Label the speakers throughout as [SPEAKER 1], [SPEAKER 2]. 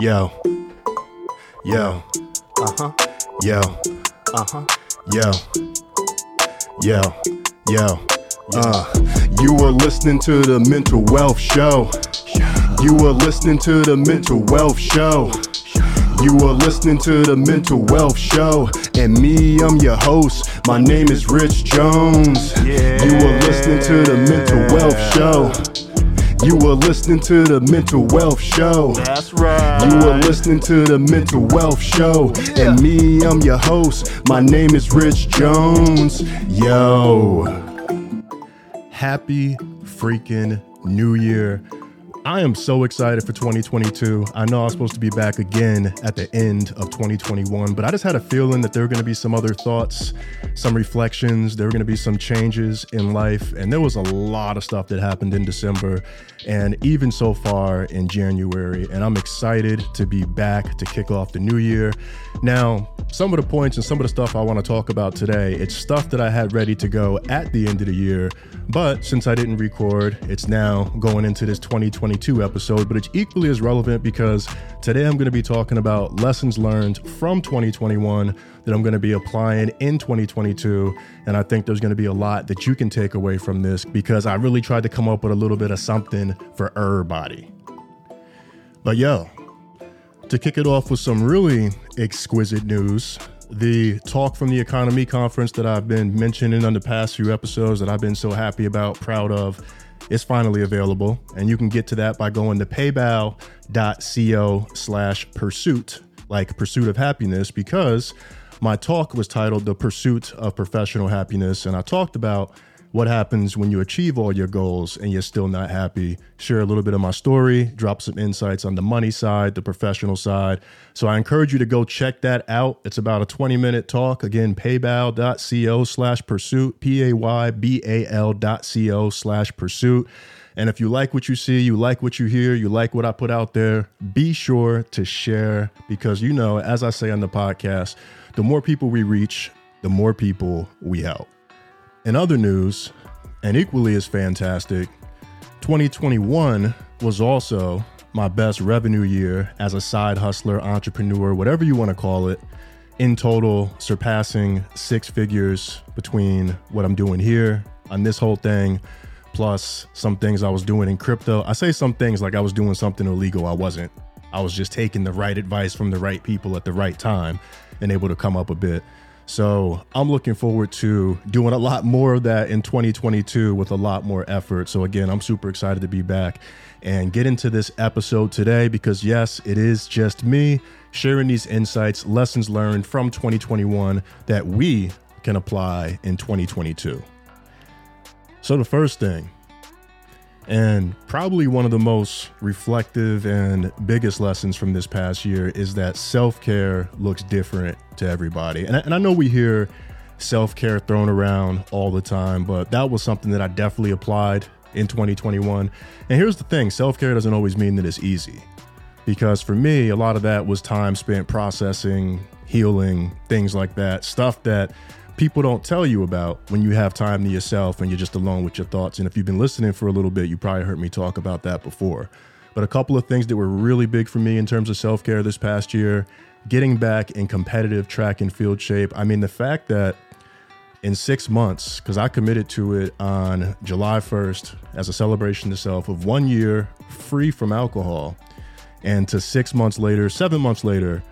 [SPEAKER 1] Yo. Yo. Uh huh. Yo. Uh huh. Yo. Yo. Yo. Uh, you are listening to the Mental Wealth Show. You are listening to the Mental Wealth Show. You are listening to the Mental Wealth Show, and me, I'm your host. My name is Rich Jones. You are listening to the Mental Wealth Show. You are listening to the Mental Wealth Show.
[SPEAKER 2] That's right.
[SPEAKER 1] You are listening to the Mental Wealth Show. And me, I'm your host. My name is Rich Jones. Yo. Happy freaking New Year. I am so excited for 2022. I know I was supposed to be back again at the end of 2021, but I just had a feeling that there were going to be some other thoughts, some reflections, there were going to be some changes in life, and there was a lot of stuff that happened in December and even so far in January. And I'm excited to be back to kick off the new year. Now, some of the points and some of the stuff I want to talk about today, it's stuff that I had ready to go at the end of the year, but since I didn't record, it's now going into this 2022 episode, but it's equally as relevant because today I'm going to be talking about lessons learned from 2021 that I'm going to be applying in 2022. And I think there's going to be a lot that you can take away from this because I really tried to come up with a little bit of something for everybody. But yo, to kick it off with some really exquisite news, the talk from the economy conference that I've been mentioning on the past few episodes that I've been so happy about, proud of, is finally available. And you can get to that by going to paybal.co slash pursuit, like pursuit of happiness, because my talk was titled The Pursuit of Professional Happiness. And I talked about what happens when you achieve all your goals and you're still not happy. Share a little bit of my story, drop some insights on the money side, the professional side. So I encourage you to go check that out. It's about a 20 minute talk. Again, paybal.co slash pursuit, P A Y B A L dot co slash pursuit. And if you like what you see, you like what you hear, you like what I put out there, be sure to share because you know, as I say on the podcast, the more people we reach, the more people we help. In other news, and equally as fantastic, 2021 was also my best revenue year as a side hustler, entrepreneur, whatever you want to call it. In total, surpassing six figures between what I'm doing here on this whole thing, plus some things I was doing in crypto. I say some things like I was doing something illegal. I wasn't. I was just taking the right advice from the right people at the right time and able to come up a bit. So I'm looking forward to doing a lot more of that in 2022 with a lot more effort. So again, I'm super excited to be back and get into this episode today because yes, it is just me sharing these insights, lessons learned from 2021 that we can apply in 2022. So the first thing, and probably one of the most reflective and biggest lessons from this past year is that self care looks different to everybody. And I, and I know we hear self care thrown around all the time, but that was something that I definitely applied in 2021. And here's the thing self care doesn't always mean that it's easy. Because for me, a lot of that was time spent processing, healing, things like that, stuff that people don't tell you about when you have time to yourself and you're just alone with your thoughts. And if you've been listening for a little bit, you probably heard me talk about that before. But a couple of things that were really big for me in terms of self care this past year getting back in competitive track and field shape. I mean, the fact that in six months, because I committed to it on July 1st as a celebration to self of one year free from alcohol, and to six months later, seven months later,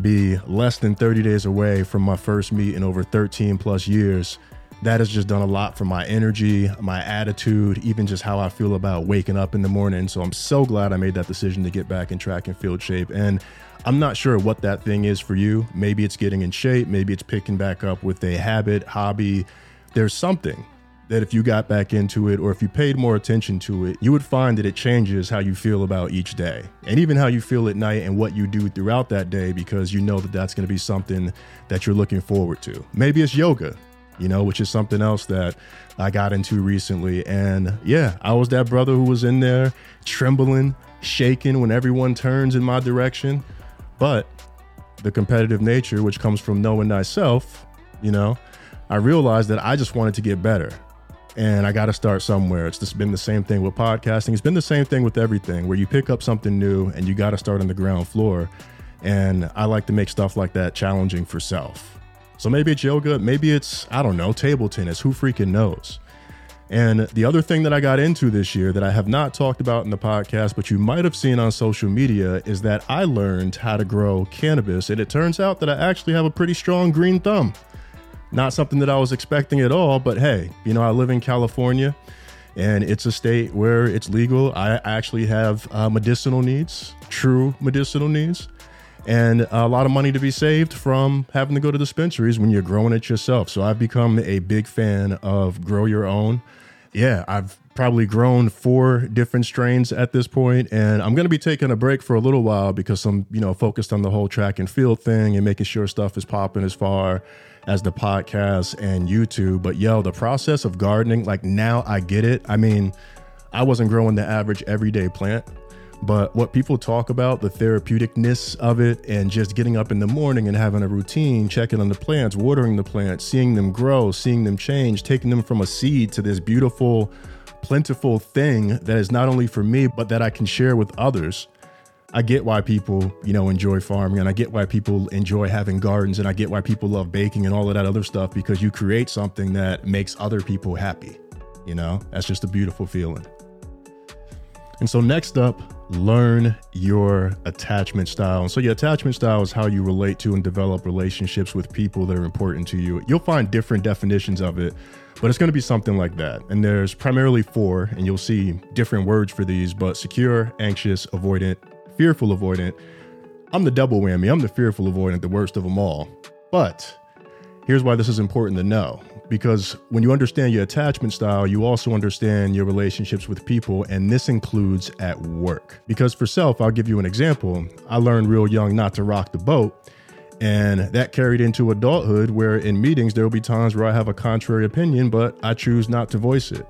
[SPEAKER 1] be less than 30 days away from my first meet in over 13 plus years, that has just done a lot for my energy, my attitude, even just how I feel about waking up in the morning. So I'm so glad I made that decision to get back in track and field shape. And I'm not sure what that thing is for you. Maybe it's getting in shape, maybe it's picking back up with a habit, hobby. There's something that if you got back into it or if you paid more attention to it, you would find that it changes how you feel about each day and even how you feel at night and what you do throughout that day because you know that that's going to be something that you're looking forward to. Maybe it's yoga, you know, which is something else that I got into recently. And yeah, I was that brother who was in there trembling, shaking when everyone turns in my direction. But the competitive nature, which comes from knowing thyself, you know, I realized that I just wanted to get better. And I got to start somewhere. It's just been the same thing with podcasting. It's been the same thing with everything where you pick up something new and you got to start on the ground floor. And I like to make stuff like that challenging for self. So maybe it's yoga, maybe it's, I don't know, table tennis. Who freaking knows? And the other thing that I got into this year that I have not talked about in the podcast, but you might have seen on social media, is that I learned how to grow cannabis. And it turns out that I actually have a pretty strong green thumb. Not something that I was expecting at all, but hey, you know, I live in California and it's a state where it's legal. I actually have uh, medicinal needs, true medicinal needs, and a lot of money to be saved from having to go to dispensaries when you're growing it yourself. So I've become a big fan of grow your own. Yeah, I've probably grown four different strains at this point and i'm going to be taking a break for a little while because i'm you know focused on the whole track and field thing and making sure stuff is popping as far as the podcast and youtube but yo the process of gardening like now i get it i mean i wasn't growing the average everyday plant but what people talk about the therapeuticness of it and just getting up in the morning and having a routine checking on the plants watering the plants seeing them grow seeing them change taking them from a seed to this beautiful plentiful thing that is not only for me, but that I can share with others. I get why people, you know, enjoy farming and I get why people enjoy having gardens and I get why people love baking and all of that other stuff because you create something that makes other people happy. You know, that's just a beautiful feeling. And so, next up, learn your attachment style. And so, your attachment style is how you relate to and develop relationships with people that are important to you. You'll find different definitions of it, but it's going to be something like that. And there's primarily four, and you'll see different words for these, but secure, anxious, avoidant, fearful, avoidant. I'm the double whammy. I'm the fearful avoidant, the worst of them all. But here's why this is important to know because when you understand your attachment style, you also understand your relationships with people, and this includes at work. Because for self, I'll give you an example. I learned real young not to rock the boat. And that carried into adulthood, where in meetings, there will be times where I have a contrary opinion, but I choose not to voice it.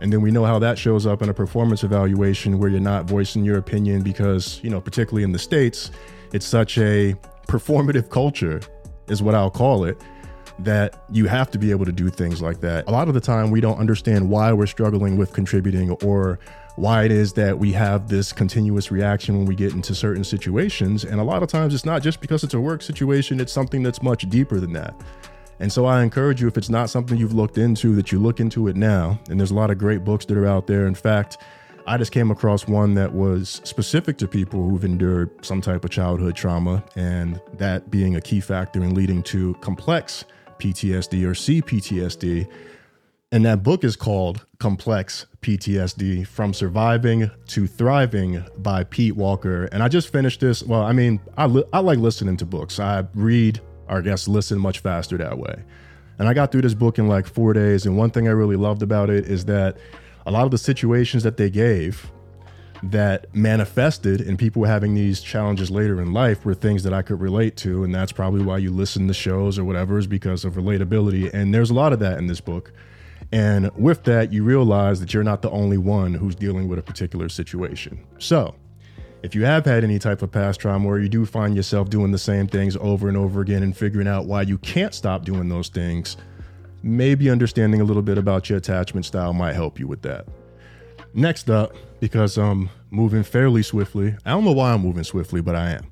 [SPEAKER 1] And then we know how that shows up in a performance evaluation where you're not voicing your opinion because, you know, particularly in the States, it's such a performative culture, is what I'll call it, that you have to be able to do things like that. A lot of the time, we don't understand why we're struggling with contributing or why it is that we have this continuous reaction when we get into certain situations. And a lot of times it's not just because it's a work situation, it's something that's much deeper than that. And so I encourage you, if it's not something you've looked into, that you look into it now. And there's a lot of great books that are out there. In fact, I just came across one that was specific to people who've endured some type of childhood trauma, and that being a key factor in leading to complex PTSD or CPTSD. And that book is called Complex PTSD From Surviving to Thriving by Pete Walker. And I just finished this. Well, I mean, I, li- I like listening to books. I read, or guests listen much faster that way. And I got through this book in like four days. And one thing I really loved about it is that a lot of the situations that they gave that manifested in people having these challenges later in life were things that I could relate to. And that's probably why you listen to shows or whatever, is because of relatability. And there's a lot of that in this book. And with that, you realize that you're not the only one who's dealing with a particular situation. So, if you have had any type of past trauma or you do find yourself doing the same things over and over again and figuring out why you can't stop doing those things, maybe understanding a little bit about your attachment style might help you with that. Next up, because I'm moving fairly swiftly, I don't know why I'm moving swiftly, but I am.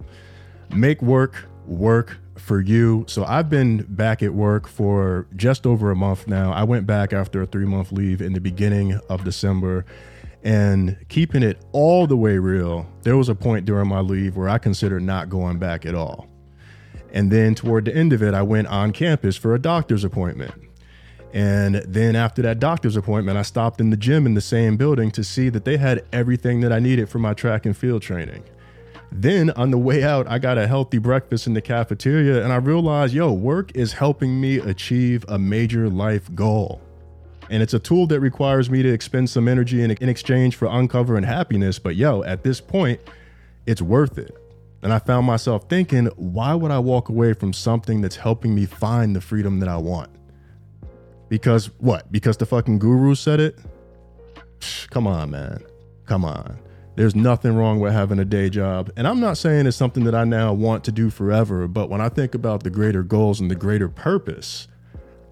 [SPEAKER 1] Make work work for you. So I've been back at work for just over a month now. I went back after a three month leave in the beginning of December. And keeping it all the way real, there was a point during my leave where I considered not going back at all. And then toward the end of it, I went on campus for a doctor's appointment. And then after that doctor's appointment, I stopped in the gym in the same building to see that they had everything that I needed for my track and field training. Then on the way out, I got a healthy breakfast in the cafeteria and I realized, yo, work is helping me achieve a major life goal. And it's a tool that requires me to expend some energy in, in exchange for uncovering happiness. But yo, at this point, it's worth it. And I found myself thinking, why would I walk away from something that's helping me find the freedom that I want? Because what? Because the fucking guru said it? Come on, man. Come on. There's nothing wrong with having a day job. And I'm not saying it's something that I now want to do forever, but when I think about the greater goals and the greater purpose,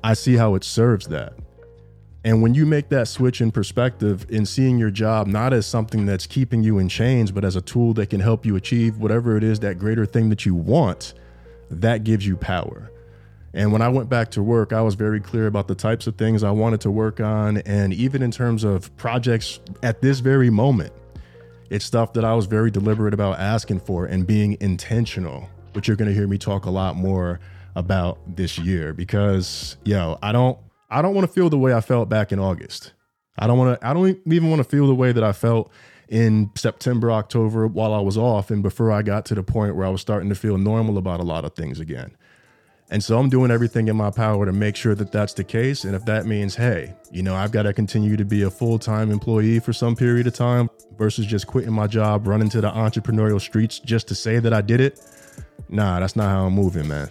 [SPEAKER 1] I see how it serves that. And when you make that switch in perspective in seeing your job not as something that's keeping you in chains, but as a tool that can help you achieve whatever it is, that greater thing that you want, that gives you power. And when I went back to work, I was very clear about the types of things I wanted to work on. And even in terms of projects at this very moment, it's stuff that I was very deliberate about asking for and being intentional, which you're going to hear me talk a lot more about this year because, yo, I don't I don't want to feel the way I felt back in August. I don't want to I don't even want to feel the way that I felt in September, October while I was off and before I got to the point where I was starting to feel normal about a lot of things again. And so I'm doing everything in my power to make sure that that's the case. And if that means, hey, you know, I've got to continue to be a full time employee for some period of time versus just quitting my job, running to the entrepreneurial streets just to say that I did it, nah, that's not how I'm moving, man.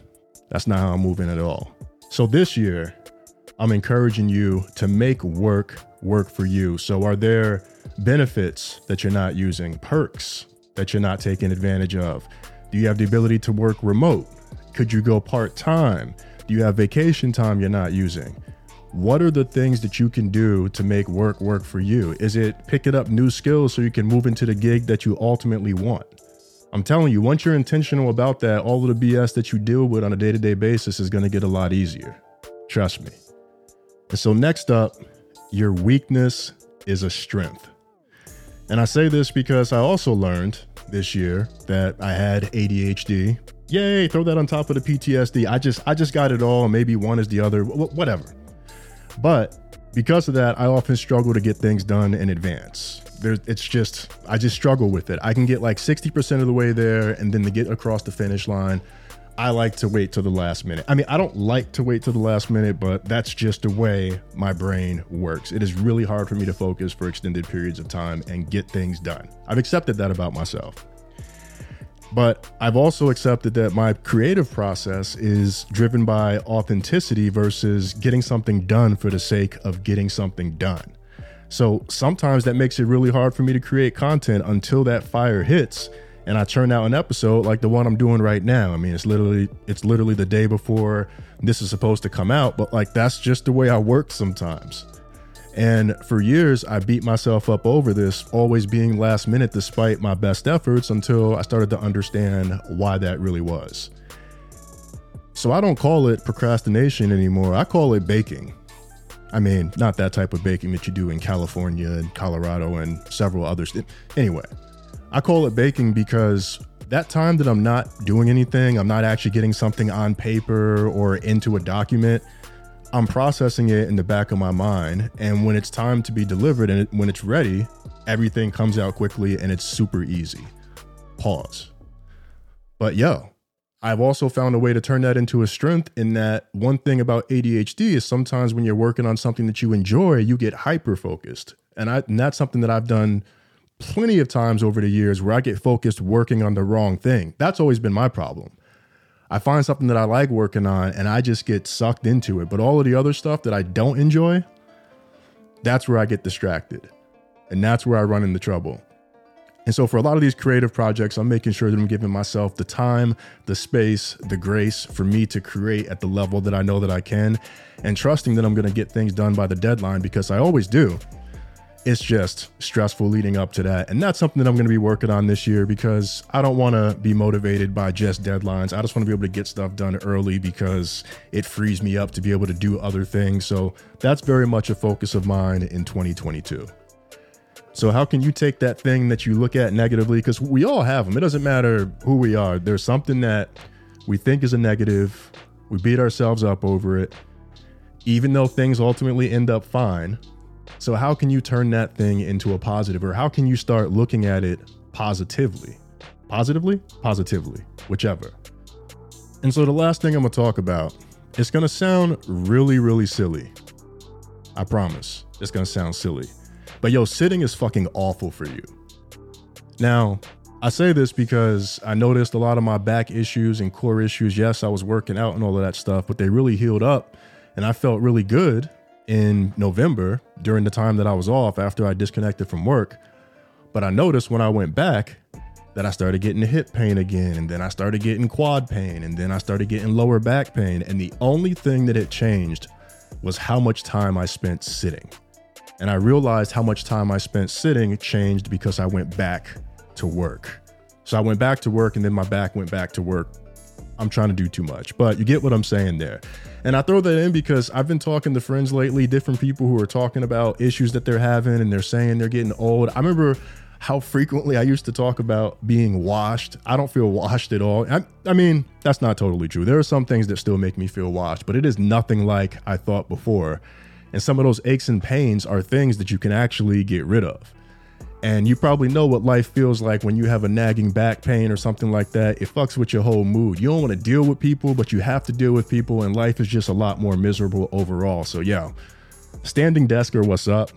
[SPEAKER 1] That's not how I'm moving at all. So this year, I'm encouraging you to make work work for you. So, are there benefits that you're not using, perks that you're not taking advantage of? Do you have the ability to work remote? Could you go part time? Do you have vacation time you're not using? What are the things that you can do to make work work for you? Is it picking up new skills so you can move into the gig that you ultimately want? I'm telling you, once you're intentional about that, all of the BS that you deal with on a day to day basis is going to get a lot easier. Trust me. So, next up, your weakness is a strength. And I say this because I also learned this year that I had ADHD. Yay, throw that on top of the PTSD. I just I just got it all, maybe one is the other, whatever. But because of that, I often struggle to get things done in advance. There, it's just I just struggle with it. I can get like 60% of the way there and then to get across the finish line, I like to wait till the last minute. I mean, I don't like to wait till the last minute, but that's just the way my brain works. It is really hard for me to focus for extended periods of time and get things done. I've accepted that about myself. But I've also accepted that my creative process is driven by authenticity versus getting something done for the sake of getting something done. So sometimes that makes it really hard for me to create content until that fire hits and I churn out an episode like the one I'm doing right now. I mean, it's literally it's literally the day before this is supposed to come out, but like that's just the way I work sometimes. And for years, I beat myself up over this, always being last minute despite my best efforts until I started to understand why that really was. So I don't call it procrastination anymore. I call it baking. I mean, not that type of baking that you do in California and Colorado and several others. Anyway, I call it baking because that time that I'm not doing anything, I'm not actually getting something on paper or into a document, I'm processing it in the back of my mind. And when it's time to be delivered and when it's ready, everything comes out quickly and it's super easy. Pause. But yo, I've also found a way to turn that into a strength in that one thing about ADHD is sometimes when you're working on something that you enjoy, you get hyper focused. And, and that's something that I've done plenty of times over the years where I get focused working on the wrong thing. That's always been my problem. I find something that I like working on and I just get sucked into it. But all of the other stuff that I don't enjoy, that's where I get distracted. And that's where I run into trouble. And so for a lot of these creative projects, I'm making sure that I'm giving myself the time, the space, the grace for me to create at the level that I know that I can and trusting that I'm going to get things done by the deadline because I always do it's just stressful leading up to that. And that's something that I'm going to be working on this year because I don't want to be motivated by just deadlines. I just want to be able to get stuff done early because it frees me up to be able to do other things. So that's very much a focus of mine in 2022. So, how can you take that thing that you look at negatively? Because we all have them. It doesn't matter who we are. There's something that we think is a negative, we beat ourselves up over it. Even though things ultimately end up fine, so, how can you turn that thing into a positive, or how can you start looking at it positively? Positively? Positively, whichever. And so, the last thing I'm gonna talk about, it's gonna sound really, really silly. I promise. It's gonna sound silly. But yo, sitting is fucking awful for you. Now, I say this because I noticed a lot of my back issues and core issues. Yes, I was working out and all of that stuff, but they really healed up and I felt really good in November during the time that I was off after I disconnected from work. But I noticed when I went back that I started getting hip pain again, and then I started getting quad pain, and then I started getting lower back pain. And the only thing that had changed was how much time I spent sitting. And I realized how much time I spent sitting changed because I went back to work. So I went back to work and then my back went back to work. I'm trying to do too much, but you get what I'm saying there. And I throw that in because I've been talking to friends lately, different people who are talking about issues that they're having and they're saying they're getting old. I remember how frequently I used to talk about being washed. I don't feel washed at all. I, I, mean, that's not totally true. There are some things that still make me feel washed, but it is nothing like I thought before. And some of those aches and pains are things that you can actually get rid of. And you probably know what life feels like when you have a nagging back pain or something like that. It fucks with your whole mood. You don't want to deal with people, but you have to deal with people, and life is just a lot more miserable overall. So, yeah, standing desk or what's up,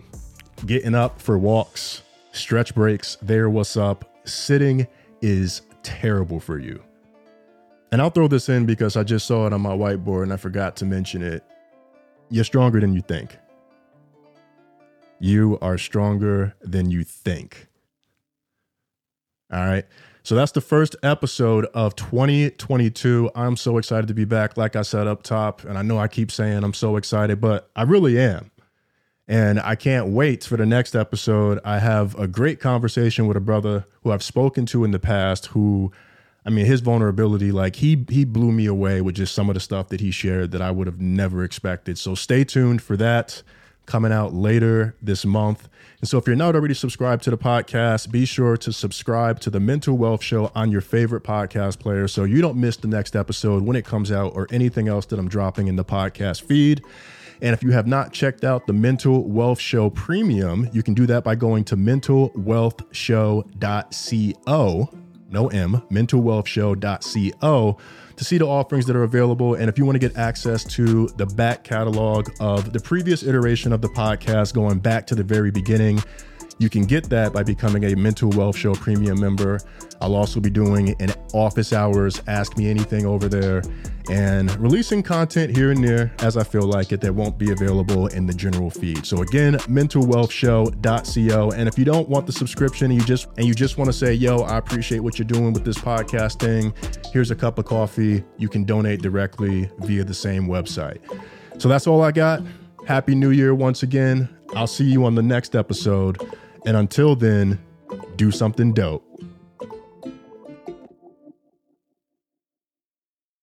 [SPEAKER 1] getting up for walks, stretch breaks, there, what's up. Sitting is terrible for you. And I'll throw this in because I just saw it on my whiteboard and I forgot to mention it. You're stronger than you think. You are stronger than you think. All right. So that's the first episode of 2022. I'm so excited to be back, like I said up top. And I know I keep saying I'm so excited, but I really am. And I can't wait for the next episode. I have a great conversation with a brother who I've spoken to in the past who I mean his vulnerability like he he blew me away with just some of the stuff that he shared that I would have never expected. So stay tuned for that coming out later this month. And so if you're not already subscribed to the podcast, be sure to subscribe to the Mental Wealth Show on your favorite podcast player so you don't miss the next episode when it comes out or anything else that I'm dropping in the podcast feed. And if you have not checked out the Mental Wealth Show Premium, you can do that by going to mentalwealthshow.co, no M, mentalwealthshow.co to see the offerings that are available. And if you want to get access to the back catalog of the previous iteration of the podcast, going back to the very beginning, you can get that by becoming a Mental Wealth Show premium member. I'll also be doing an office hours Ask Me Anything over there and releasing content here and there as I feel like it that won't be available in the general feed. So again, mentalwealthshow.co. And if you don't want the subscription and you just and you just want to say, yo, I appreciate what you're doing with this podcast thing, here's a cup of coffee. You can donate directly via the same website. So that's all I got. Happy New Year once again. I'll see you on the next episode. And until then, do something dope.